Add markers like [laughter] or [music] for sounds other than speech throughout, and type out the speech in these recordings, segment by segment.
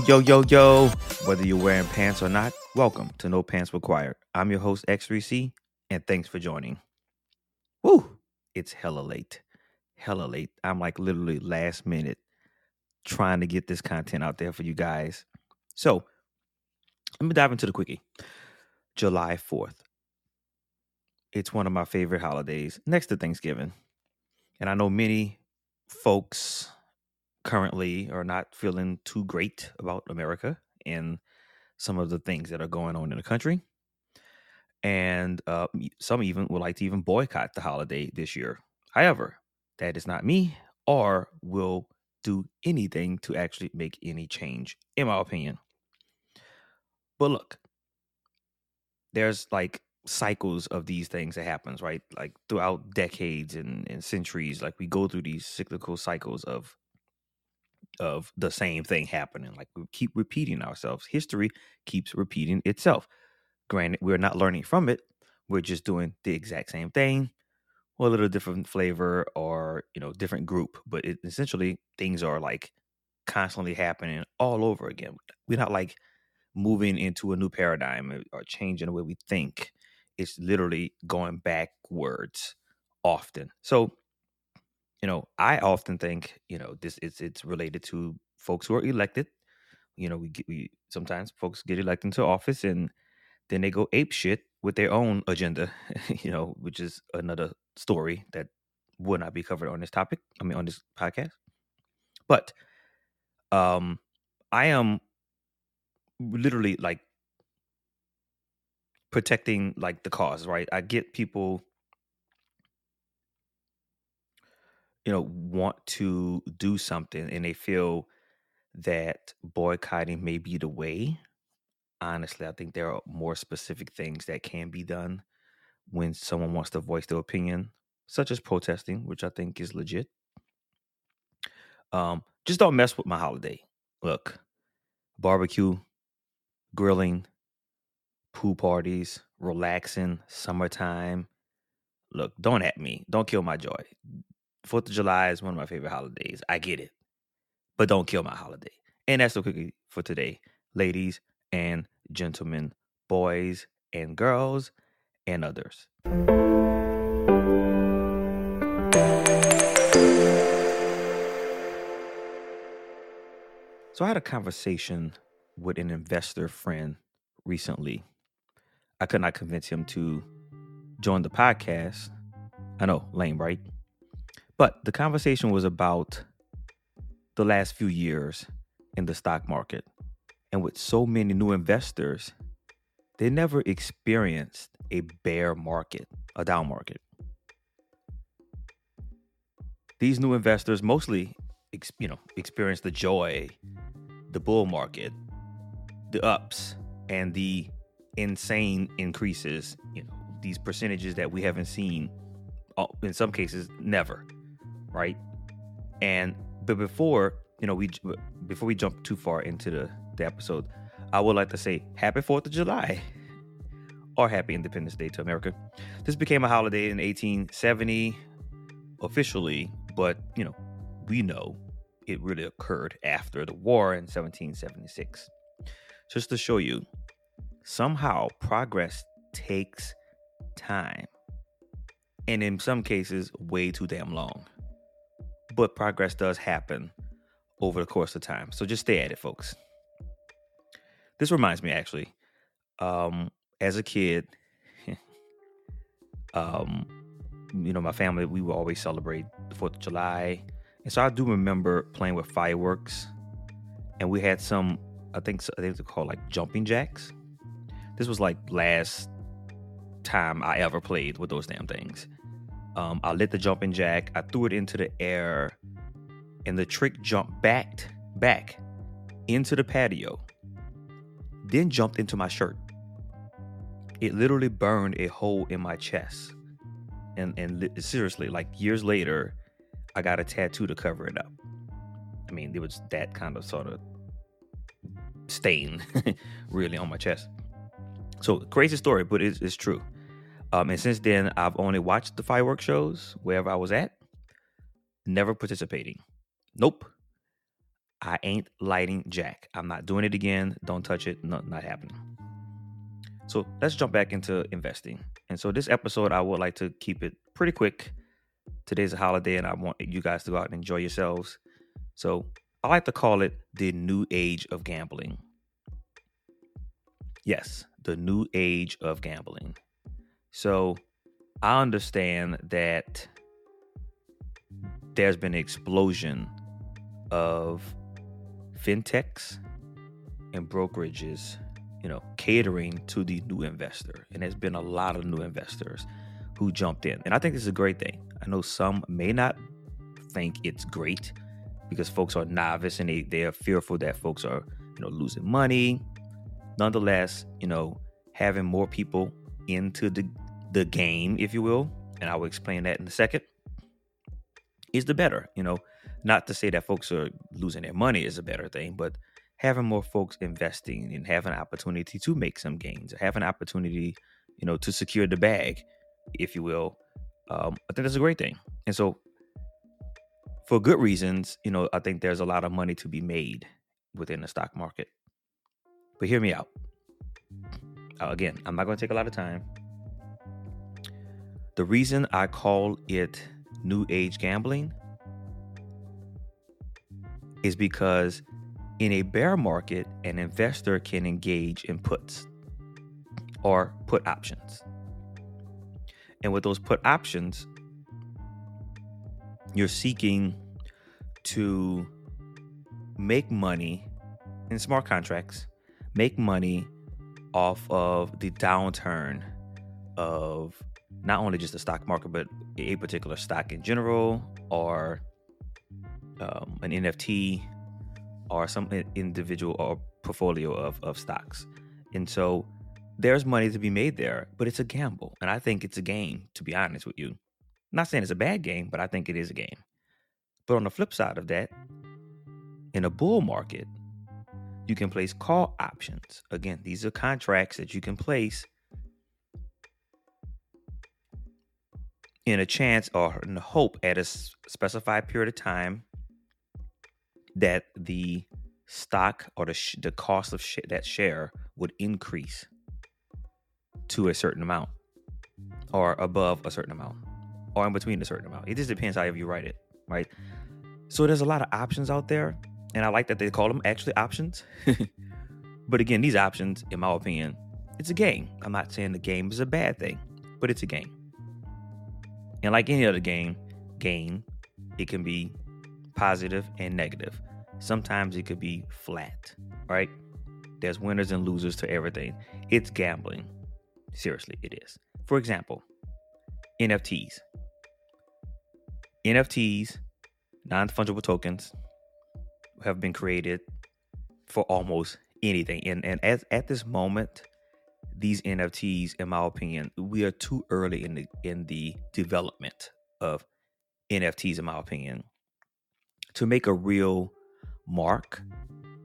Yo, yo, yo. Whether you're wearing pants or not, welcome to No Pants Required. I'm your host, X3C, and thanks for joining. Woo! It's hella late. Hella late. I'm like literally last minute trying to get this content out there for you guys. So, let me dive into the quickie. July 4th. It's one of my favorite holidays next to Thanksgiving. And I know many folks currently are not feeling too great about America and some of the things that are going on in the country. And uh, some even would like to even boycott the holiday this year. However, that is not me or will do anything to actually make any change, in my opinion. But look, there's like cycles of these things that happens, right? Like throughout decades and, and centuries, like we go through these cyclical cycles of of the same thing happening. Like we keep repeating ourselves. History keeps repeating itself. Granted, we're not learning from it. We're just doing the exact same thing, or a little different flavor, or you know, different group. But it, essentially, things are like constantly happening all over again. We're not like moving into a new paradigm eh, or changing the way we think. It's literally going backwards often. So you know, I often think, you know, this it's it's related to folks who are elected. You know, we get we sometimes folks get elected into office and then they go ape shit with their own agenda, [laughs] you know, which is another story that would not be covered on this topic. I mean, on this podcast. But um I am literally like protecting like the cause, right? I get people you know want to do something and they feel that boycotting may be the way honestly i think there are more specific things that can be done when someone wants to voice their opinion such as protesting which i think is legit. Um just don't mess with my holiday. Look barbecue grilling pool parties relaxing summertime. Look don't at me. Don't kill my joy Fourth of July is one of my favorite holidays. I get it, but don't kill my holiday. And that's the quickie for today, ladies and gentlemen, boys and girls, and others. So I had a conversation with an investor friend recently. I could not convince him to join the podcast. I know, lame, right? But the conversation was about the last few years in the stock market. And with so many new investors, they never experienced a bear market, a down market. These new investors mostly, you know, experience the joy, the bull market, the ups, and the insane increases. You know, these percentages that we haven't seen, uh, in some cases, never right? And but before you know we before we jump too far into the the episode, I would like to say Happy Fourth of July [laughs] or Happy Independence Day to America. This became a holiday in 1870 officially, but you know we know it really occurred after the war in 1776. Just to show you, somehow progress takes time. And in some cases, way too damn long but progress does happen over the course of time. So just stay at it, folks. This reminds me actually, um, as a kid, [laughs] um, you know, my family, we would always celebrate the 4th of July. And so I do remember playing with fireworks. And we had some, I think, I think they're called like jumping jacks. This was like last time I ever played with those damn things. Um, I lit the jumping jack. I threw it into the air, and the trick jumped back, back into the patio. Then jumped into my shirt. It literally burned a hole in my chest, and and li- seriously, like years later, I got a tattoo to cover it up. I mean, there was that kind of sort of stain, [laughs] really, on my chest. So crazy story, but it's, it's true. Um, and since then, I've only watched the fireworks shows wherever I was at, never participating. Nope. I ain't lighting Jack. I'm not doing it again. Don't touch it. No, not happening. So let's jump back into investing. And so this episode, I would like to keep it pretty quick. Today's a holiday, and I want you guys to go out and enjoy yourselves. So I like to call it the new age of gambling. Yes, the new age of gambling. So I understand that there's been an explosion of fintechs and brokerages, you know, catering to the new investor. And there's been a lot of new investors who jumped in. And I think this is a great thing. I know some may not think it's great because folks are novice and they, they are fearful that folks are, you know, losing money. Nonetheless, you know, having more people into the the game, if you will, and I will explain that in a second, is the better. You know, not to say that folks are losing their money is a better thing, but having more folks investing and having an opportunity to make some gains, have an opportunity, you know, to secure the bag, if you will. Um, I think that's a great thing. And so for good reasons, you know, I think there's a lot of money to be made within the stock market. But hear me out. Uh, again, I'm not going to take a lot of time. The reason I call it new age gambling is because in a bear market, an investor can engage in puts or put options. And with those put options, you're seeking to make money in smart contracts, make money off of the downturn of not only just the stock market, but a particular stock in general, or um, an NFT, or some individual or portfolio of, of stocks. And so there's money to be made there, but it's a gamble. And I think it's a game, to be honest with you. I'm not saying it's a bad game, but I think it is a game. But on the flip side of that, in a bull market, you can place call options. Again, these are contracts that you can place in a chance or in the hope at a specified period of time that the stock or the, sh- the cost of sh- that share would increase to a certain amount or above a certain amount or in between a certain amount. It just depends however you write it, right? So there's a lot of options out there, and I like that they call them actually options. [laughs] but again, these options, in my opinion, it's a game. I'm not saying the game is a bad thing, but it's a game. And like any other game, game, it can be positive and negative. Sometimes it could be flat, right? There's winners and losers to everything. It's gambling. Seriously, it is. For example, NFTs. NFTs, non fungible tokens, have been created for almost anything. And, and as, at this moment, these NFTs, in my opinion, we are too early in the in the development of NFTs, in my opinion, to make a real mark.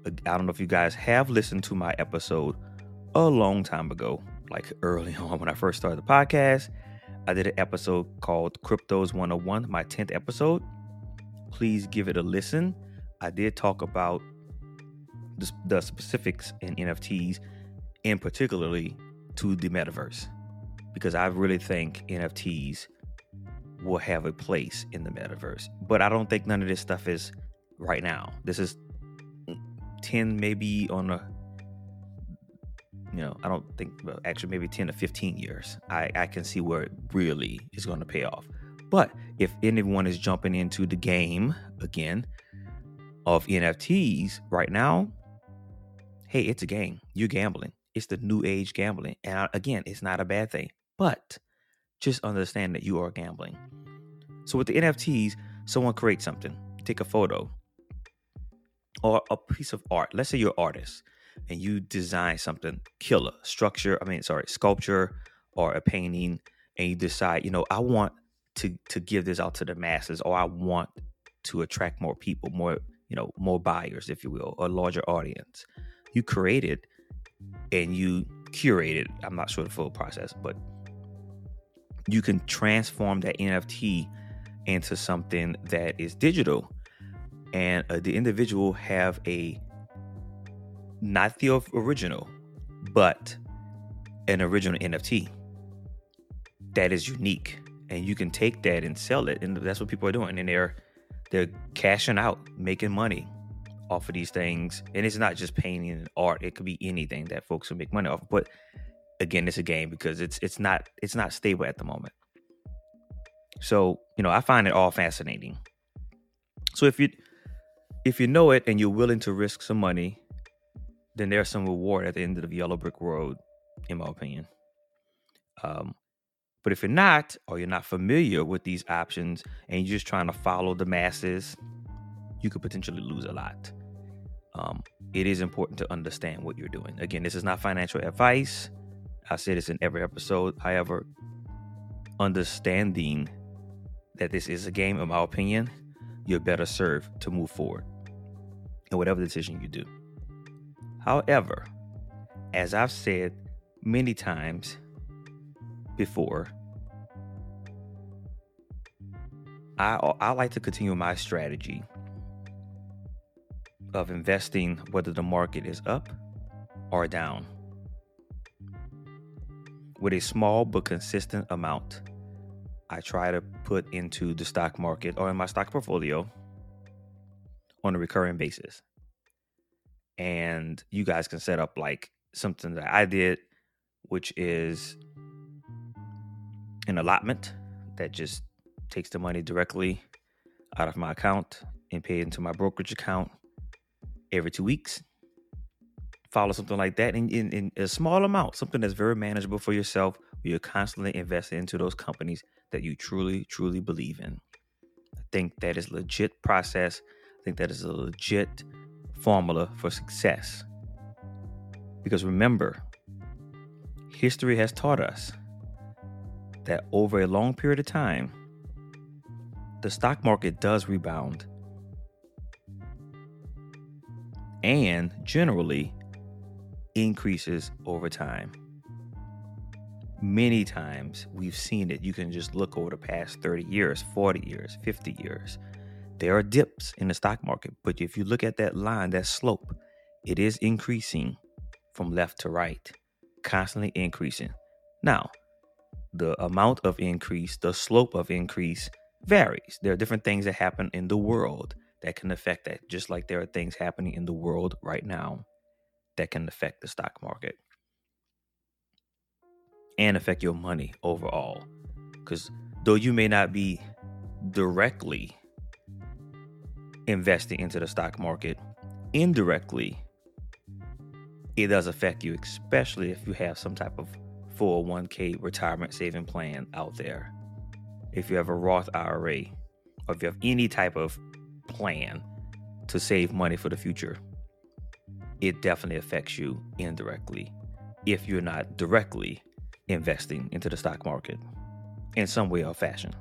I don't know if you guys have listened to my episode a long time ago, like early [laughs] on when I first started the podcast. I did an episode called Cryptos 101, my 10th episode. Please give it a listen. I did talk about the, the specifics in NFTs, and particularly to the metaverse, because I really think NFTs will have a place in the metaverse. But I don't think none of this stuff is right now. This is 10, maybe on a you know, I don't think, well, actually, maybe 10 to 15 years, I, I can see where it really is going to pay off. But if anyone is jumping into the game again of NFTs right now, hey, it's a game. You're gambling. It's the new age gambling. And again, it's not a bad thing, but just understand that you are gambling. So with the NFTs, someone creates something, take a photo or a piece of art. Let's say you're an artist and you design something killer structure i mean sorry sculpture or a painting and you decide you know i want to to give this out to the masses or i want to attract more people more you know more buyers if you will a larger audience you create it and you curate it. I'm not sure the full process but you can transform that nft into something that is digital. And uh, the individual have a not the original, but an original NFT that is unique, and you can take that and sell it, and that's what people are doing, and they're they're cashing out, making money off of these things, and it's not just painting and art; it could be anything that folks will make money off. But again, it's a game because it's it's not it's not stable at the moment. So you know, I find it all fascinating. So if you if you know it and you're willing to risk some money, then there's some reward at the end of the yellow brick road, in my opinion. Um, but if you're not, or you're not familiar with these options and you're just trying to follow the masses, you could potentially lose a lot. Um, it is important to understand what you're doing. Again, this is not financial advice. I say this in every episode. However, understanding that this is a game, in my opinion, you're better served to move forward in whatever decision you do. However, as I've said many times before, I, I like to continue my strategy of investing whether the market is up or down with a small but consistent amount. I try to put into the stock market or in my stock portfolio on a recurring basis. And you guys can set up like something that I did, which is an allotment that just takes the money directly out of my account and pay it into my brokerage account every two weeks. Follow something like that in, in, in a small amount, something that's very manageable for yourself, where you're constantly investing into those companies that you truly, truly believe in. I think that is legit process. I think that is a legit formula for success. Because remember, history has taught us that over a long period of time, the stock market does rebound. And generally increases over time. Many times we've seen it. You can just look over the past 30 years, 40 years, 50 years. There are dips in the stock market, but if you look at that line, that slope, it is increasing from left to right, constantly increasing. Now, the amount of increase, the slope of increase varies. There are different things that happen in the world that can affect that, just like there are things happening in the world right now that can affect the stock market and affect your money overall. Because though you may not be directly investing into the stock market, indirectly, it does affect you, especially if you have some type of 401k retirement saving plan out there. If you have a Roth IRA, or if you have any type of plan to save money for the future, it definitely affects you indirectly if you're not directly investing into the stock market in some way or fashion.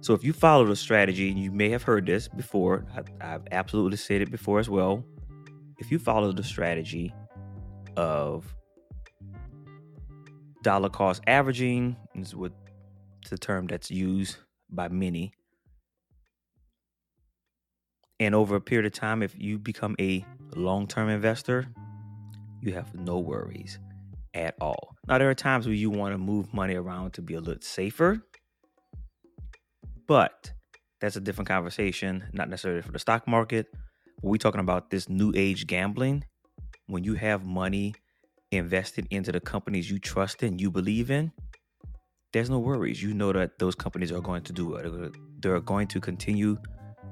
So, if you follow the strategy, and you may have heard this before, I, have absolutely said it before as well. If you follow the strategy of dollar cost averaging is what the term that's used by many. And over a period of time, if you become a long term investor, you have no worries at all. Now, there are times where you want to move money around to be a little safer, but that's a different conversation, not necessarily for the stock market. We're talking about this new age gambling. When you have money invested into the companies you trust in, you believe in, there's no worries. You know that those companies are going to do it. They're going to continue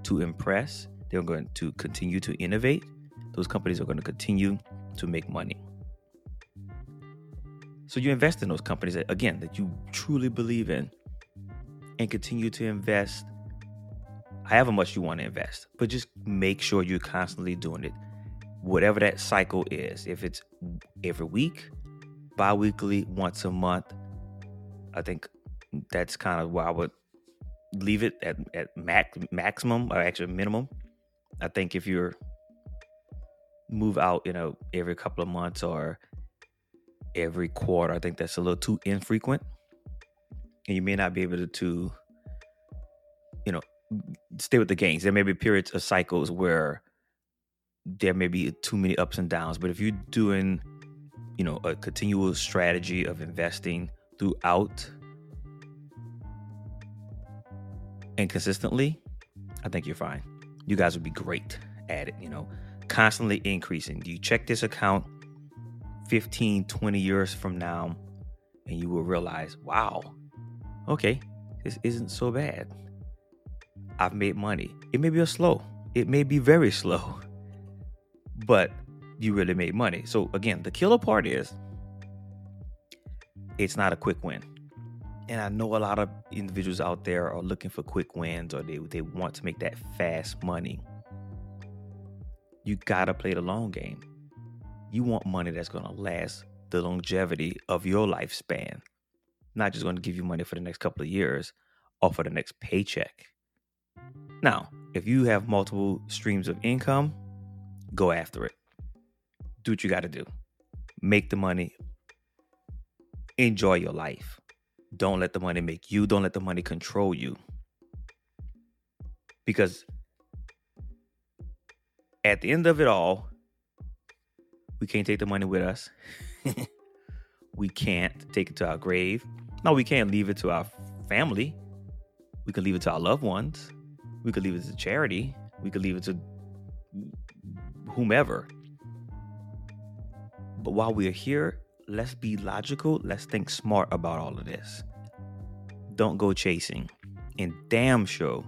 to impress. They're going to continue to innovate. Those companies are going to continue to make money. So you invest in those companies that, again that you truly believe in and continue to invest however much you want to invest. But just make sure you're constantly doing it whatever that cycle is. If it's every week, bi weekly, once a month, I think that's kind of where I would leave it at, at max, maximum or actually minimum. I think if you're move out, you know, every couple of months or every quarter, I think that's a little too infrequent. And you may not be able to, to you know, stay with the gains. There may be periods of cycles where there may be too many ups and downs, but if you're doing, you know, a continual strategy of investing throughout and consistently, I think you're fine. You guys would be great at it, you know, constantly increasing. Do you check this account 15, 20 years from now and you will realize, wow, okay, this isn't so bad. I've made money. It may be a slow, it may be very [laughs] slow, but you really made money. So, again, the killer part is it's not a quick win. And I know a lot of individuals out there are looking for quick wins or they, they want to make that fast money. You gotta play the long game. You want money that's gonna last the longevity of your lifespan, not just gonna give you money for the next couple of years or for the next paycheck. Now, if you have multiple streams of income, go after it. Do what you got to do. Make the money. Enjoy your life. Don't let the money make you, don't let the money control you. Because at the end of it all, we can't take the money with us. [laughs] we can't take it to our grave. No, we can't leave it to our family. We can leave it to our loved ones. We could leave it to charity. We could leave it to whomever. But while we're here, let's be logical. Let's think smart about all of this. Don't go chasing. And damn sure,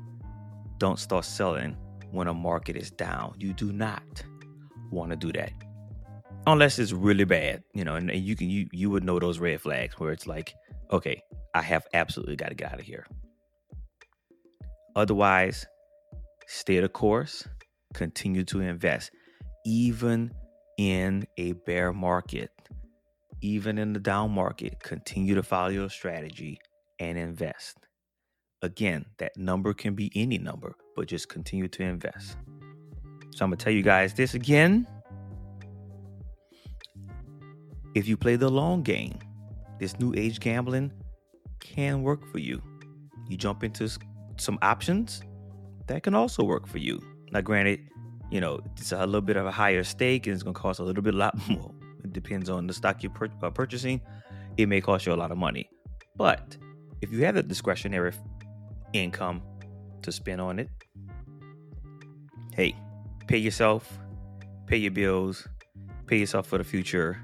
don't start selling when a market is down. You do not want to do that. Unless it's really bad, you know, and, and you can you you would know those red flags where it's like, okay, I have absolutely got to get out of here. Otherwise, stay the course, continue to invest, even in a bear market, even in the down market, continue to follow your strategy and invest. Again, that number can be any number, but just continue to invest. So I'm going to tell you guys this again. If you play the long game, this new age gambling can work for you. You jump into some options, that can also work for you. Now, granted, you know, it's a little bit of a higher stake and it's going to cost a little bit a lot [laughs] more. Depends on the stock you're pur- uh, purchasing. It may cost you a lot of money. But if you have the discretionary income to spend on it, hey, pay yourself, pay your bills, pay yourself for the future.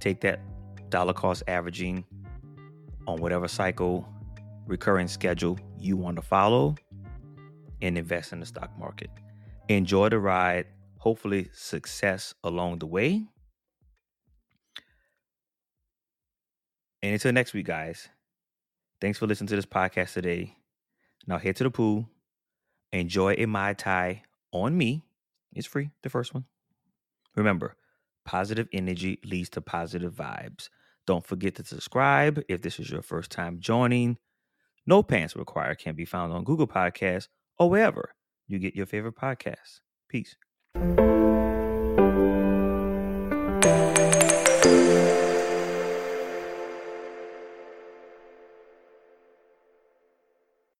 Take that dollar cost averaging on whatever cycle recurring schedule you want to follow and invest in the stock market. Enjoy the ride. Hopefully, success along the way. And until next week, guys, thanks for listening to this podcast today. Now head to the pool, enjoy a Mai Tai on me. It's free, the first one. Remember, positive energy leads to positive vibes. Don't forget to subscribe if this is your first time joining. No Pants Required can be found on Google Podcasts or wherever you get your favorite podcasts. Peace.